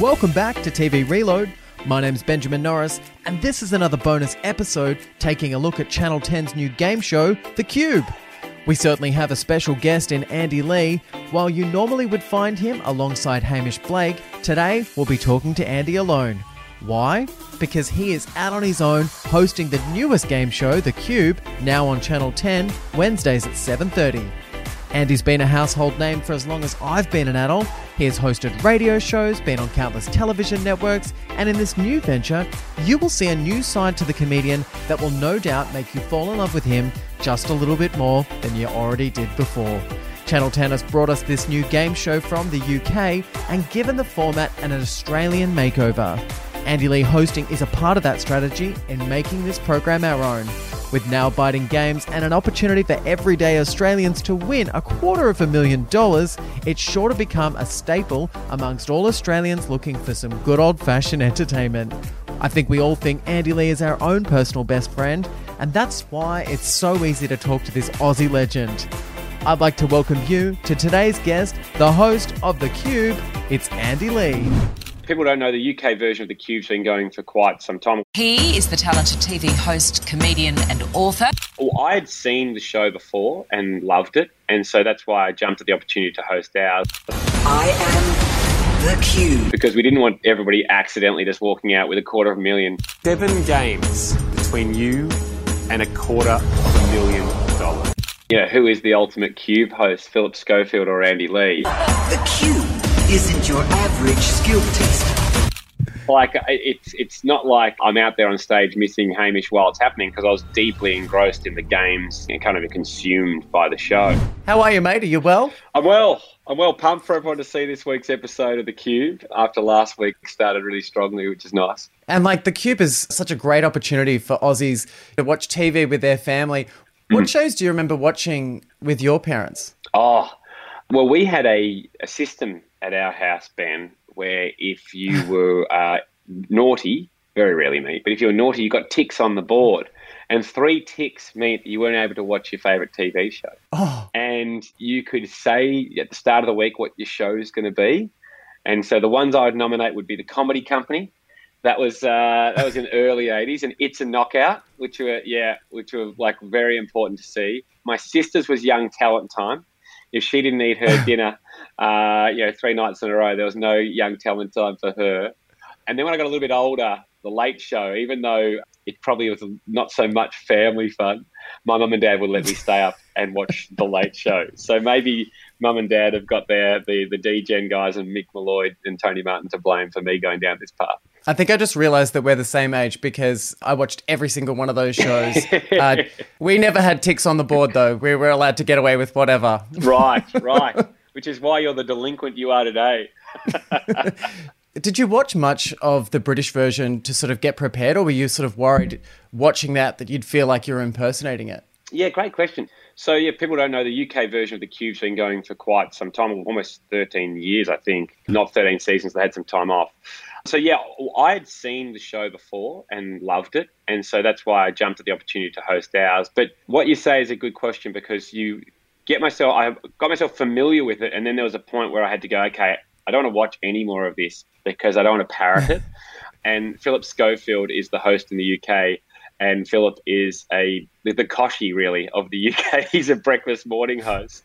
Welcome back to TV Reload. My name's Benjamin Norris, and this is another bonus episode taking a look at Channel 10's new game show, The Cube. We certainly have a special guest in Andy Lee. While you normally would find him alongside Hamish Blake, today we'll be talking to Andy alone. Why? Because he is out on his own hosting the newest game show, The Cube, now on Channel 10, Wednesdays at 7:30. Andy's been a household name for as long as I've been an adult. He has hosted radio shows, been on countless television networks, and in this new venture, you will see a new side to the comedian that will no doubt make you fall in love with him just a little bit more than you already did before. Channel 10 has brought us this new game show from the UK and given the format an Australian makeover. Andy Lee hosting is a part of that strategy in making this program our own. With now biting games and an opportunity for everyday Australians to win a quarter of a million dollars, it's sure to become a staple amongst all Australians looking for some good old fashioned entertainment. I think we all think Andy Lee is our own personal best friend, and that's why it's so easy to talk to this Aussie legend. I'd like to welcome you to today's guest, the host of The Cube. It's Andy Lee people don't know the UK version of the Cube's been going for quite some time. He is the talented TV host, comedian, and author. Well, I had seen the show before and loved it, and so that's why I jumped at the opportunity to host ours. I am the Cube because we didn't want everybody accidentally just walking out with a quarter of a million. Seven games between you and a quarter of a million dollars. Yeah, who is the ultimate Cube host, Philip Schofield or Andy Lee? The Cube isn't your average skill test. Like it's it's not like I'm out there on stage missing Hamish while it's happening because I was deeply engrossed in the games and kind of consumed by the show. How are you, mate? Are you well? I'm well. I'm well pumped for everyone to see this week's episode of The Cube after last week started really strongly, which is nice. And like The Cube is such a great opportunity for Aussies to watch TV with their family. What mm. shows do you remember watching with your parents? Oh, well, we had a, a system at our house, Ben, where if you were uh, naughty, very rarely me, but if you were naughty, you got ticks on the board. And three ticks meant you weren't able to watch your favourite TV show. Oh. And you could say at the start of the week what your show is going to be. And so the ones I would nominate would be The Comedy Company. That was uh, that was in the early '80s, and It's a Knockout, which were yeah, which were like very important to see. My sister's was Young Talent Time, if she didn't eat her dinner, uh, you know, three nights in a row, there was no young talent time for her. And then when I got a little bit older, the late show, even though it probably was not so much family fun, my mum and dad would let me stay up and watch the late show. So maybe mum and dad have got their the the DGen guys and Mick Molloy and Tony Martin to blame for me going down this path. I think I just realized that we're the same age because I watched every single one of those shows. uh, we never had ticks on the board, though. We were allowed to get away with whatever. Right, right. Which is why you're the delinquent you are today. Did you watch much of the British version to sort of get prepared, or were you sort of worried watching that that you'd feel like you were impersonating it? Yeah, great question. So, yeah, people don't know the UK version of the Cube's been going for quite some time, almost 13 years, I think. Not 13 seasons, they had some time off. So yeah, I had seen the show before and loved it, and so that's why I jumped at the opportunity to host ours. But what you say is a good question because you get myself, I got myself familiar with it, and then there was a point where I had to go, okay, I don't want to watch any more of this because I don't want to parrot it. and Philip Schofield is the host in the UK, and Philip is a the, the Kochie really of the UK. He's a breakfast morning host,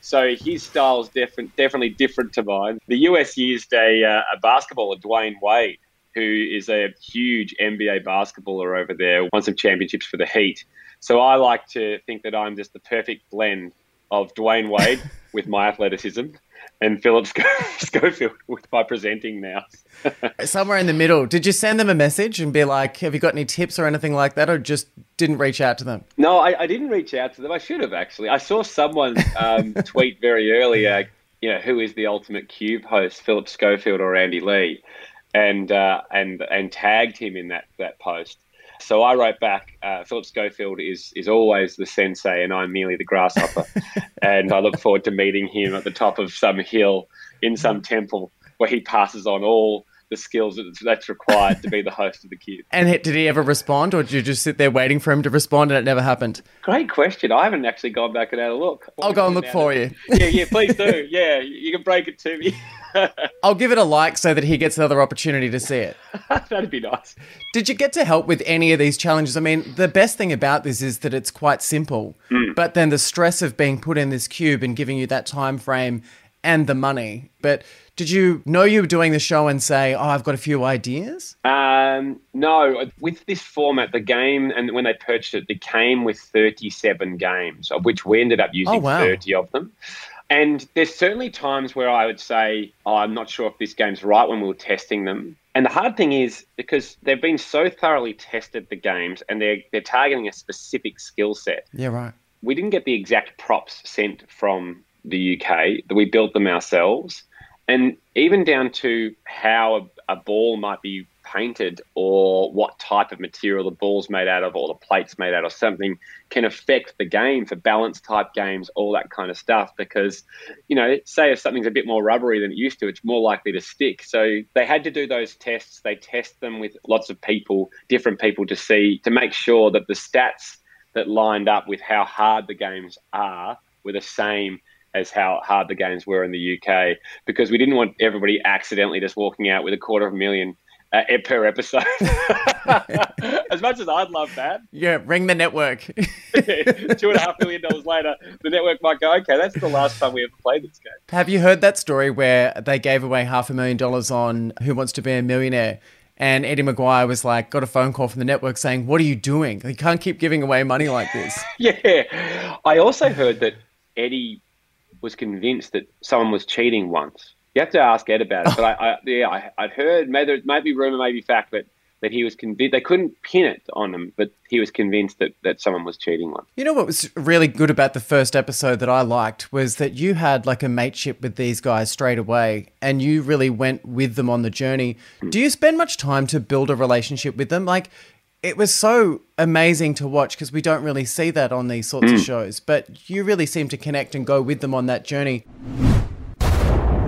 so his style is different, definitely different to mine. The US used a, uh, a basketballer, Dwyane Wade, who is a huge NBA basketballer over there, won some championships for the Heat. So I like to think that I'm just the perfect blend of Dwyane Wade with my athleticism and Philip Schofield with my presenting now. Somewhere in the middle. Did you send them a message and be like, have you got any tips or anything like that, or just didn't reach out to them? No, I, I didn't reach out to them. I should have actually. I saw someone um, tweet very early, uh, you know, who is the ultimate Cube host, Philip Schofield or Andy Lee, and uh, and and tagged him in that that post. So I wrote back, uh, Philip Schofield is is always the sensei, and I'm merely the grasshopper. and I look forward to meeting him at the top of some hill in some temple where he passes on all the skills that's required to be the host of the cube. And did he ever respond, or did you just sit there waiting for him to respond and it never happened? Great question. I haven't actually gone back and had a look. I'll go and look for you. Yeah, yeah, please do. Yeah, you can break it to me. I'll give it a like so that he gets another opportunity to see it. That'd be nice. Did you get to help with any of these challenges? I mean, the best thing about this is that it's quite simple, hmm. but then the stress of being put in this cube and giving you that time frame and the money. But did you know you were doing the show and say, "Oh, I've got a few ideas"? Um, no, with this format, the game, and when they purchased it, it came with 37 games, of which we ended up using Oh, wow. 30 of them. And there's certainly times where I would say, oh, I'm not sure if this game's right when we were testing them. And the hard thing is because they've been so thoroughly tested, the games, and they're, they're targeting a specific skill set. Yeah, right. we didn't get the exact props sent from the UK. That we built them ourselves, and even down to how a, a ball might be painted or what type of material the ball's made out of or the plate's made out of something can affect the game for balance type games all that kind of stuff. Because you know say if something's a bit more rubbery than it used to it's more likely to stick. So they had to do those tests. They test them with lots of people different people to see to make sure that the stats that lined up with how hard the games are were the same as how hard the games were in the UK because we didn't want everybody accidentally just walking out with a quarter of a million uh, per episode. as much as I'd love that, Yeah, ring the network. two and a half million dollars later, the network might go, okay, that's the last time we ever played this game. Have you heard that story where they gave away half a million dollars on Who Wants to Be a Millionaire? And Eddie McGuire was like, got a phone call from the network saying, What are you doing? You can't keep giving away money like this. Yeah. I also heard that Eddie was convinced that someone was cheating once. You have to ask Ed about it. But I, I yeah, I, I'd heard, maybe, maybe rumor, maybe fact, but that he was convinced, they couldn't pin it on him, but he was convinced that, that someone was cheating once. You know what was really good about the first episode that I liked was that you had like a mateship with these guys straight away and you really went with them on the journey. Hmm. Do you spend much time to build a relationship with them? Like, it was so amazing to watch because we don't really see that on these sorts of hmm. shows, but you really seem to connect and go with them on that journey.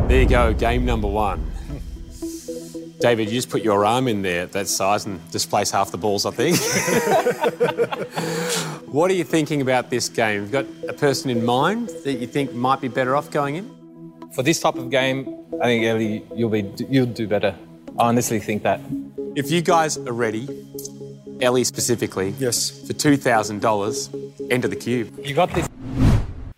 There you go, game number one. David, you just put your arm in there at that size and displace half the balls, I think. what are you thinking about this game? You've got a person in mind that you think might be better off going in? For this type of game, I think Ellie, you'll be you'll do better. I honestly think that. If you guys are ready, Ellie specifically, Yes. for $2,000, enter the cube. You got this.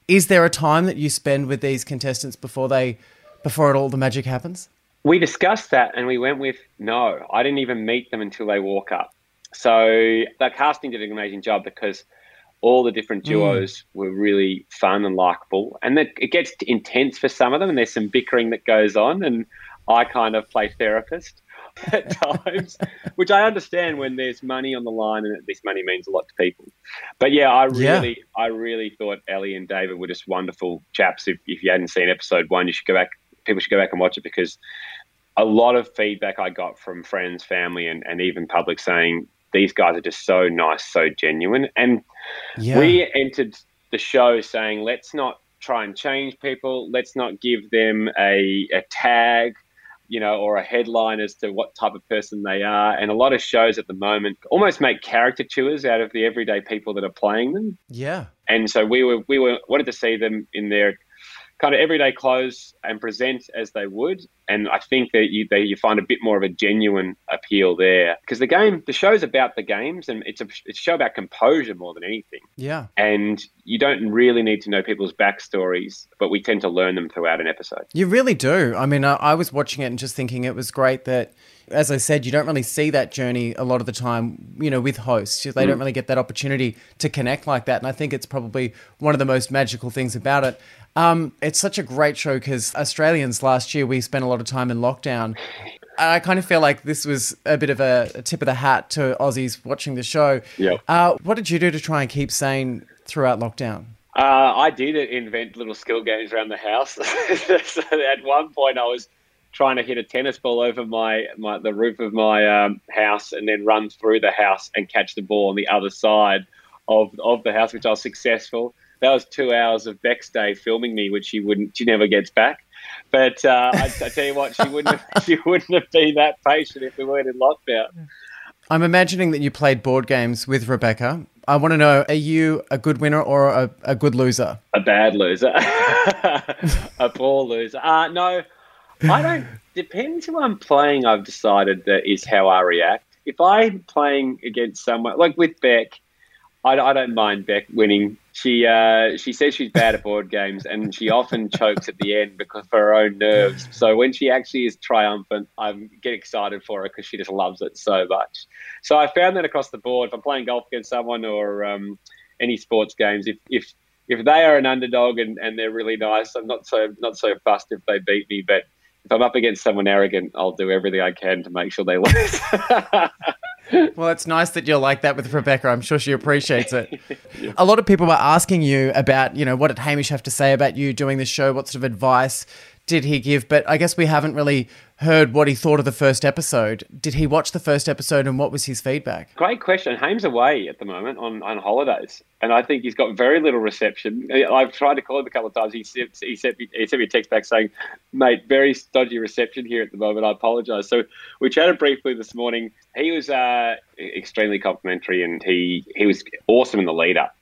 Is there a time that you spend with these contestants before they, before it all the magic happens? We discussed that and we went with no. I didn't even meet them until they walk up. So the casting did an amazing job because all the different mm. duos were really fun and likable. And that it gets intense for some of them, and there's some bickering that goes on. And I kind of play therapist at times, which I understand when there's money on the line and this money means a lot to people. But yeah, I Yeah. really, I really thought Ellie and David were just wonderful chaps. If, if you hadn't seen episode one, you should go back. People should go back and watch it because a lot of feedback I got from friends, family, and, and even public saying these guys are just so nice, so genuine. And Yeah. we entered the show saying, let's not try and change people. Let's not give them a, a tag, you know, or a headline as to what type of person they are. And a lot of shows at the moment almost make caricatures out of the everyday people that are playing them. yeah. And so we were we were wanted to see them in their kind of everyday clothes and present as they would. And I think that you they, you find a bit more of a genuine appeal there because the game, the show's about the games, and it's a it's a show about composure more than anything. Yeah. And you don't really need to know people's backstories, but we tend to learn them throughout an episode. You really do. I mean, I, I was watching it and just thinking it was great that, as I said, you don't really see that journey a lot of the time, you know, with hosts. They don't really get that opportunity to connect like that. And I think it's probably one of the most magical things about it. Um, it's such a great show because Australians last year, we spent a lot of time in lockdown. I kind of feel like this was a bit of a, a tip of the hat to Aussies watching the show. Yeah. Uh, what did you do to try and keep sane throughout lockdown? Uh, I did invent little skill games around the house. so at one point, I was trying to hit a tennis ball over my, my the roof of my um, house and then run through the house and catch the ball on the other side of of the house, which I was successful. That was two hours of Beck's day filming me, which she wouldn't. She never gets back. But uh, I, I tell you what, she wouldn't have, she wouldn't have been that patient if we weren't in lockdown. I'm imagining that you played board games with Rebecca. I want to know: Are you a good winner or a, a good loser? A bad loser, a poor loser. Uh, no, I don't. Depends who I'm playing. I've decided that is how I react. If I'm playing against someone like with Beck, I, I don't mind Beck winning. She uh, she says she's bad at board games, and she often chokes at the end because of her own nerves. So when she actually is triumphant, I get excited for her because she just loves it so much. So I found that across the board. If I'm playing golf against someone or um, any sports games, if if if they are an underdog and, and they're really nice, I'm not so not so fussed if they beat me. But if I'm up against someone arrogant, I'll do everything I can to make sure they lose. Well, it's nice that you're like that with Rebecca. I'm sure she appreciates it. A lot of people were asking you about, you know, what did Hamish have to say about you doing this show? What sort of advice did he give? But I guess we haven't really heard what he thought of the first episode. Did he watch the first episode and what was his feedback? Great question. Haim's away at the moment on, on holidays, and I think he's got very little reception. I've tried to call him a couple of times. He sent, he sent, me, he sent me a text back saying, mate, very dodgy reception here at the moment. I apologise. So we chatted briefly this morning. He was uh, extremely complimentary and he, he was awesome in the lead up.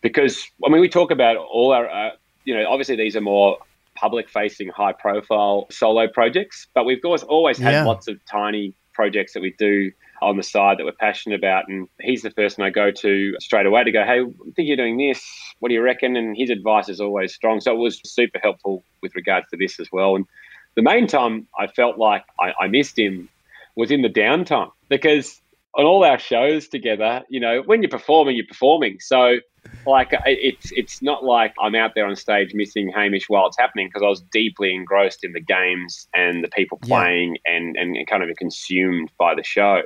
Because, I mean, we talk about all our, uh, you know, obviously these are more public facing, high profile solo projects. But we've always, always had Yeah. lots of tiny projects that we do on the side that we're passionate about. And he's the person I go to straight away to go, hey, I think you're doing this. What do you reckon? And his advice is always strong. So it was super helpful with regards to this as well. And the main time I felt like I, I missed him was in the downtime because on all our shows together, you know, when you're performing, you're performing. So, like, it's it's not like I'm out there on stage missing Hamish while it's happening because I was deeply engrossed in the games and the people Yeah. playing and and kind of consumed by the show.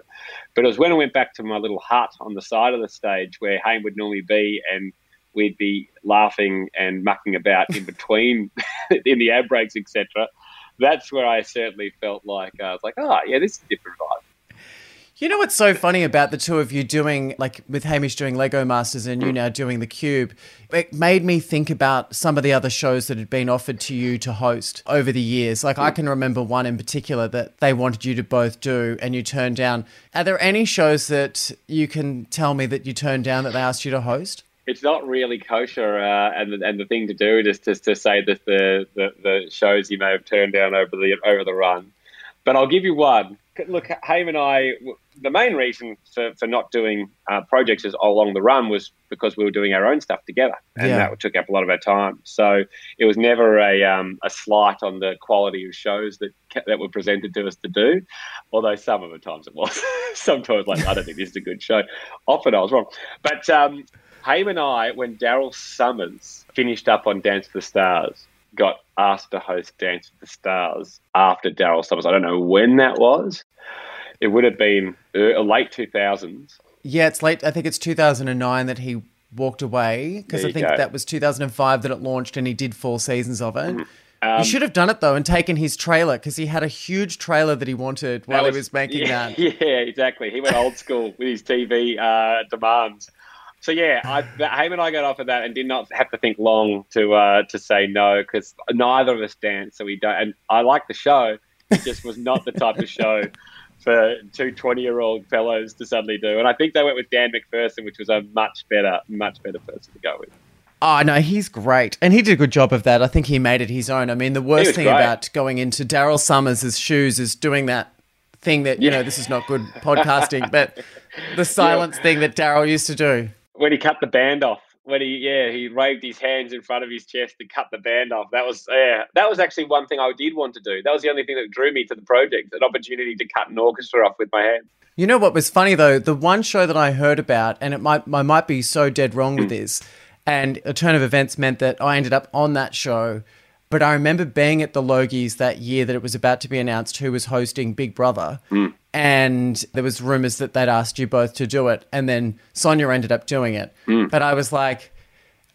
But it was when I went back to my little hut on the side of the stage where Ham would normally be and we'd be laughing and mucking about in between in the ad breaks, etc. That's where I certainly felt like uh, I was like, oh yeah, this is a different vibe. You know what's so funny about the two of you doing, like with Hamish doing Lego Masters and you now doing The Cube? It made me think about some of the other shows that had been offered to you to host over the years. Like, I can remember one in particular that they wanted you to both do and you turned down. Are there any shows that you can tell me that you turned down that they asked you to host? it's not really kosher, uh, and the, and the thing to do is just to say that the, the, the shows you may have turned down over the over the run. But I'll give you one. Look, Haim and I, the main reason for, for not doing uh, projects as along the run was because we were doing our own stuff together, and Yeah. that took up a lot of our time. So it was never a um, a slight on the quality of shows that that were presented to us to do. Although some of the times it was. Sometimes like I don't think this is a good show. Often I was wrong, but um, Haim and I, when Daryl Somers finished up on Dance with the Stars, got asked to host Dance with the Stars after Daryl Somers. I don't know when that was. It would have been late 2000s. Yeah, it's late. I think it's 2009 that he walked away because I think go. that was 2005 that it launched and he did four seasons of it. Um, you should have done it though and taken his trailer because he had a huge trailer that he wanted while That he was making yeah, that. Yeah, exactly. He went old school with his TV uh, demands. So yeah, I, Haim and I got offered that and did not have to think long to uh, to say no because neither of us dance, so we don't. And I like the show. It just was not the type of show for two 20 year old fellows to suddenly do. And I think they went with Dan MacPherson, which was a much better, much better person to go with. Oh no, he's great, and he did a good job of that. I think he made it his own. I mean, the worst thing great. about going into Daryl Somers' shoes is doing that thing that you know this is not good podcasting, but the silence thing that Daryl used to do. When he cut the band off, when he yeah he waved his hands in front of his chest and cut the band off. That was yeah that was actually one thing I did want to do. That was the only thing that drew me to the project, an opportunity to cut an orchestra off with my hands. You know what was funny though? The one show that I heard about, and it might I might be so dead wrong with hmm. this, and a turn of events meant that I ended up on that show. But I remember being at the Logies that year that it was about to be announced who was hosting Big Brother, hmm. And there was rumors that they'd asked you both to do it, and then Sonia ended up doing it. Mm. But I was like,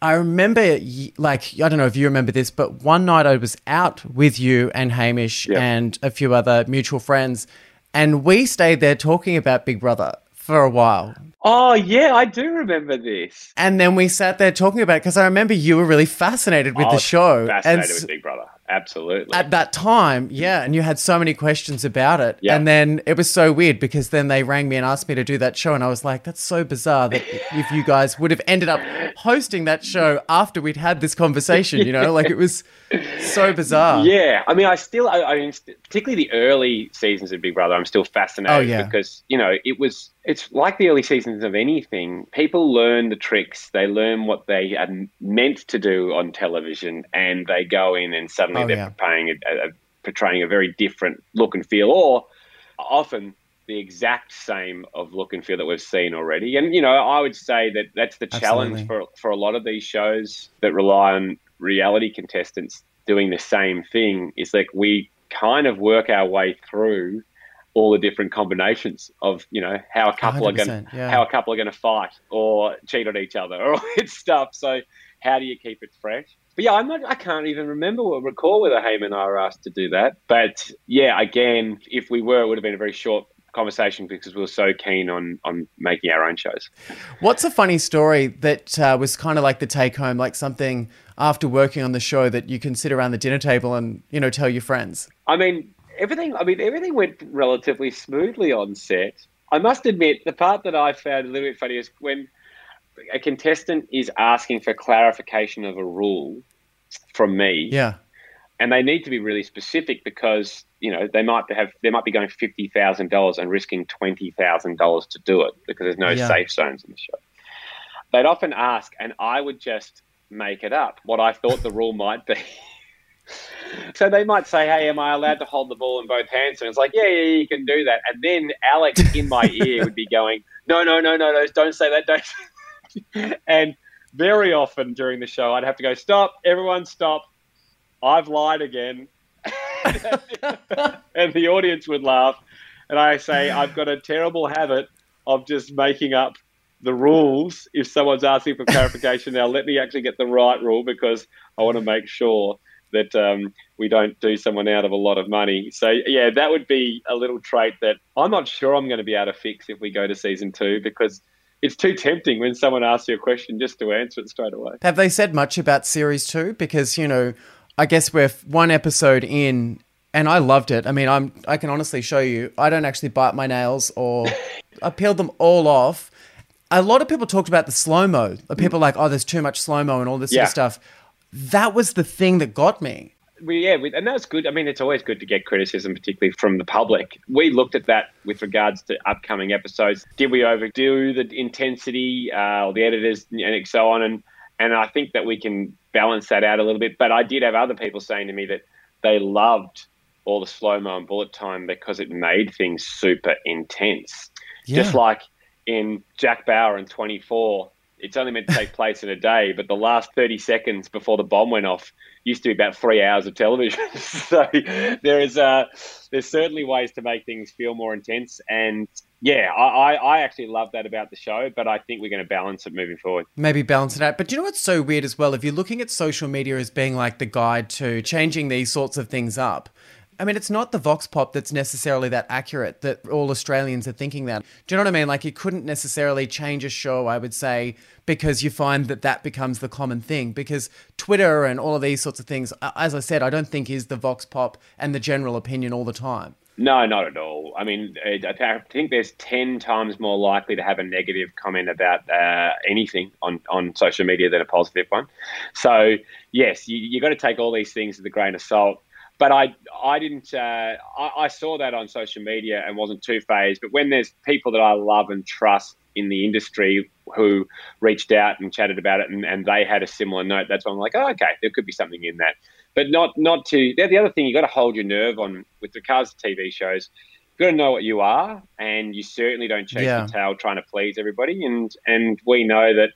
I remember, like, I don't know if you remember this, but one night I was out with you and Hamish Yeah. and a few other mutual friends, and we stayed there talking about Big Brother for a while. Oh yeah, I do remember this. And then we sat there talking about it because I remember you were really fascinated with I the show. fascinated and, with Big Brother. Absolutely. at that time, yeah, and you had so many questions about it. Yeah. And then it was so weird because then they rang me and asked me to do that show, and I was like, that's so bizarre that if you guys would have ended up hosting that show after we'd had this conversation, you know, like it was so bizarre. Yeah, I mean, I still, I, I mean, particularly the early seasons of Big Brother, I'm still fascinated Oh, yeah. because you know it was, it's like the early seasons of anything. People learn the tricks, they learn what they are meant to do on television, and they go in and suddenly Oh, they're yeah. portraying a, a, portraying a very different look and feel, or often the exact same of look and feel that we've seen already. And you know, I would say that that's the challenge for for a lot of these shows that rely on reality contestants doing the same thing. Is like we kind of work our way through all the different combinations of you know how a couple are going 100%, yeah. how a couple are going to fight or cheat on each other or all that stuff. So how do you keep it fresh? But yeah, I'm not, I can't even remember or recall whether Heyman and I were asked to do that. But yeah, again, if we were, it would have been a very short conversation because we were so keen on on making our own shows. What's a funny story that uh, was kind of like the take home, like something after working on the show that you can sit around the dinner table and, you know, tell your friends? I mean, everything. I mean, everything went relatively smoothly on set. I must admit, the part that I found a little bit funny is when a contestant is asking for clarification of a rule from me, Yeah. and they need to be really specific because you know they might have they might be going fifty thousand dollars and risking twenty thousand dollars to do it because there's no Yeah. safe zones in the show. They'd often ask, and I would just make it up what I thought the rule might be. So they might say, "Hey, am I allowed to hold the ball in both hands?" And it's like, "Yeah, yeah, you can do that." And then Alex in my ear would be going, "No, no, no, no, no! Don't say that! Don't." and very often during the show, I'd have to go, "Stop! Everyone, stop! I've lied again." and the audience would laugh. And I say, I've got a terrible habit of just making up the rules. If someone's asking for clarification now, let me actually get the right rule because I want to make sure that um, we don't do someone out of a lot of money. So, yeah, that would be a little trait that I'm not sure I'm going to be able to fix if we go to season two because it's too tempting when someone asks you a question just to answer it straight away. Have they said much about series two? Because, you know, I guess we're one episode in and I loved it. I mean, I'm I can honestly show you. I don't actually bite my nails or I peeled them all off. A lot of people talked about the slow mo. People mm. like, oh, there's too much slow mo and all this sort of stuff. That was the thing that got me. We, yeah, we, and that's good. I mean, it's always good to get criticism, particularly from the public. We looked at that with regards to upcoming episodes. Did we overdo the intensity, uh, or the editors, and so on? And and I think that we can balance that out a little bit. But I did have other people saying to me that they loved all the slow mo and bullet time because it made things super intense. Just like in Jack Bauer and 24, it's only meant to take place in a day, but the last 30 seconds before the bomb went off used to be about three hours of television. so there is uh, there's certainly ways to make things feel more intense. And yeah, I, I, I actually love that about the show, but I think we're going to balance it moving forward. maybe balance it out. But you know what's so weird as well? If you're looking at social media as being like the guide to changing these sorts of things up, I mean, it's not the Vox Pop that's necessarily that accurate that all Australians are thinking that. Do you know what I mean? Like, you couldn't necessarily change a show, I would say, because you find that that becomes the common thing. Because Twitter and all of these sorts of things, as I said, I don't think is the Vox Pop and the general opinion all the time. No, not at all. I mean, I think there's 10 times more likely to have a negative comment about uh, anything on, on social media than a positive one. So, yes, you, you got to take all these things with a grain of salt. But I, I didn't. Uh, I, I saw that on social media and wasn't too phased. But when there's people that I love and trust in the industry who reached out and chatted about it, and, and they had a similar note, that's when I'm like, oh, okay, there could be something in that. But not, not to. The the other thing you got to hold your nerve on with regards to TV shows. You got to know what you are, and you certainly don't chase Yeah. your tail trying to please everybody. And and we know that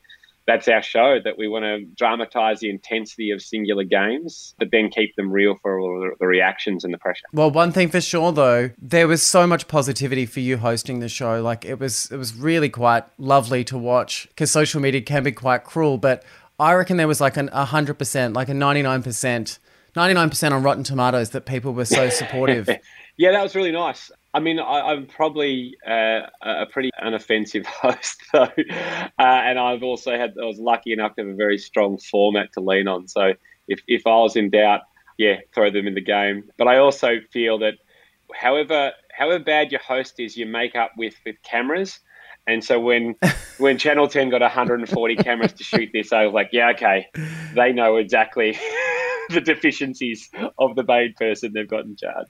that's our show that we want to dramatize the intensity of singular games, but then keep them real for all the- reactions and the pressure. Well, one thing for sure though, there was so much positivity for you hosting the show. Like it was it was really quite lovely to watch because social media can be quite cruel, but I reckon there was like an 100%, like a 99%, 99% on Rotten Tomatoes that people were so supportive. Yeah, that was really nice. I mean, I, I'm probably uh, a pretty unoffensive host, though, uh, and I've also had I was lucky enough to have a very strong format to lean on. So if if I was in doubt, yeah, throw them in the game. But I also feel that however however bad your host is, you make up with with cameras. And so when when Channel 10 got 140 cameras to shoot this, I was like, yeah, okay, they know exactly the deficiencies of the main person they've got in charge.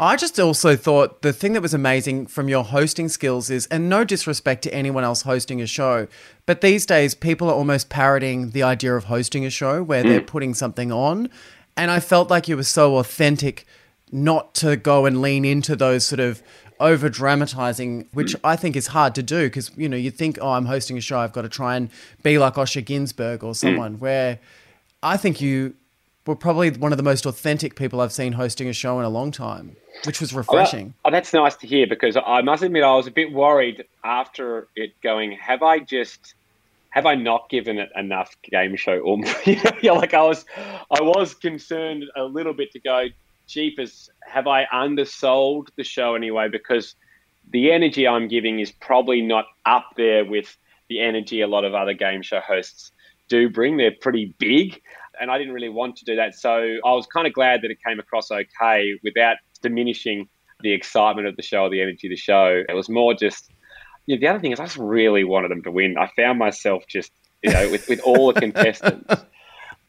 I just also thought the thing that was amazing from your hosting skills is, and no disrespect to anyone else hosting a show, but these days people are almost parroting the idea of hosting a show where they're hmm. putting something on. And I felt like you were so authentic not to go and lean into those sort of over dramatizing, which hmm. I think is hard to do because, you know, you think, oh, I'm hosting a show, I've got to try and be like Osher Günsberg or hmm. someone, where I think you were probably one of the most authentic people I've seen hosting a show in a long time, which was refreshing. Oh, that's nice to hear because I must admit I was a bit worried after it going, have I just have I not given it enough game show oomph? yeah, like I was I was concerned a little bit to go, jeepers, have I undersold the show anyway? Because the energy I'm giving is probably not up there with the energy a lot of other game show hosts do bring. They're pretty big, and I didn't really want to do that. So I was kind of glad that it came across okay without diminishing the excitement of the show the energy of the show. It was more just, you know, the other thing is I just really wanted them to win. I found myself just, you know, with, with all the contestants.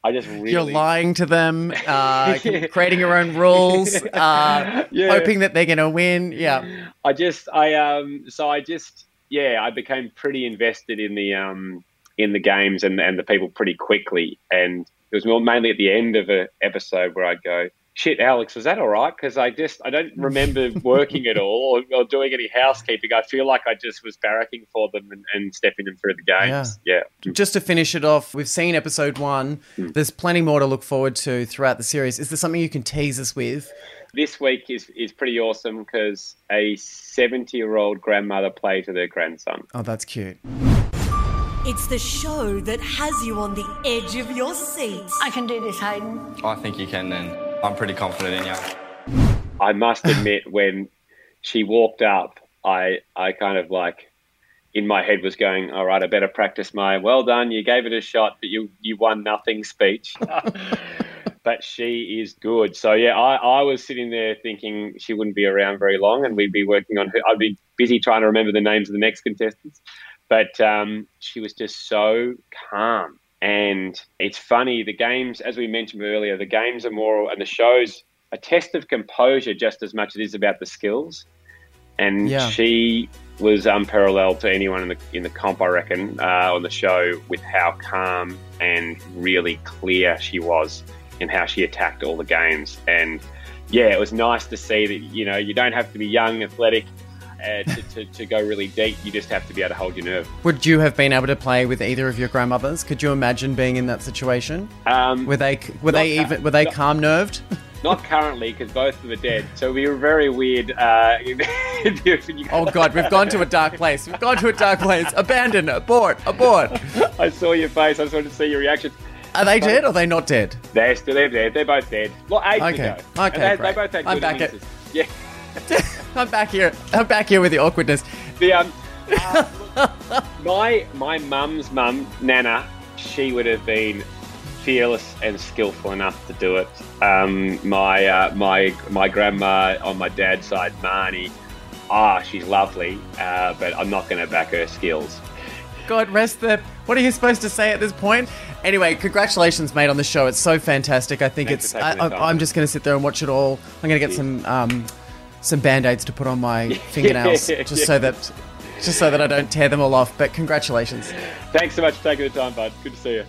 I just really. You're lying to them, uh, Yeah. creating your own rules, uh, Yeah. hoping that they're going to win. Yeah. I just, I, um, so I just, yeah, I became pretty invested in the, um, in the games and, and the people pretty quickly. And it was more mainly at the end of an episode where I'd go, shit, Alex, was that all right? Because I just, I don't remember working at all or, or doing any housekeeping. I feel like I just was barracking for them and, and stepping them through the games. Yeah. Just to finish it off, we've seen episode one. Hmm. There's plenty more to look forward to throughout the series. Is there something you can tease us with? This week is, is pretty awesome because a 70 year old grandmother plays with her grandson. Oh, that's cute. It's the show that has you on the edge of your seat. I can do this, Hayden. I think you can then. I'm pretty confident in you. I must admit, when she walked up, I I kind of like in my head was going, all right, I better practice my well done, you gave it a shot, but you you won nothing speech. but she is good. So yeah, I, I was sitting there thinking she wouldn't be around very long, and we'd be working on her. I'd be busy trying to remember the names of the next contestants. But um, she was just so calm. And it's funny, the games, as we mentioned earlier, the games are more, and the show's a test of composure just as much as it is about the skills. And Yeah. she was unparalleled to anyone in the in the comp, I reckon, uh, on the show with how calm and really clear she was in how she attacked all the games. And yeah, it was nice to see that you know you don't have to be young, athletic, uh, to, to, to go really deep. You just have to be able to hold your nerve. Would you have been able to play with either of your grandmothers? Could you imagine being in that situation? Um, Were they were they even were they not- calm nerved? Not currently, because both of them are dead. So we were very weird. Uh, if you- if you- Oh God, we've gone to a dark place. We've gone to a dark place. Abandon, abort, abort. I saw your face. I just wanted to see your reaction. Are they dead or are they not dead? They're still they're dead. They're both dead. Well, ages Okay. ago. Okay, they, they both had I'm good back at- Yeah. I'm back here. I'm back here with the awkwardness. The um, uh, look, my my mum's mum, Nana, she would have been fearless and skillful enough to do it. Um, my uh, my my grandma on my dad's side, Marnie, ah, she's lovely, uh, but I'm not going to back her skills. God rest the. What are you supposed to say at this point? Anyway, congratulations, mate, on the show. It's so fantastic. I think Thanks it's. I, I'm just going to sit there and watch it all. I'm going to get some um, some band aids to put on my fingernails, just so that just so that I don't tear them all off. But congratulations. Thanks so much for taking the time, bud. Good to see you.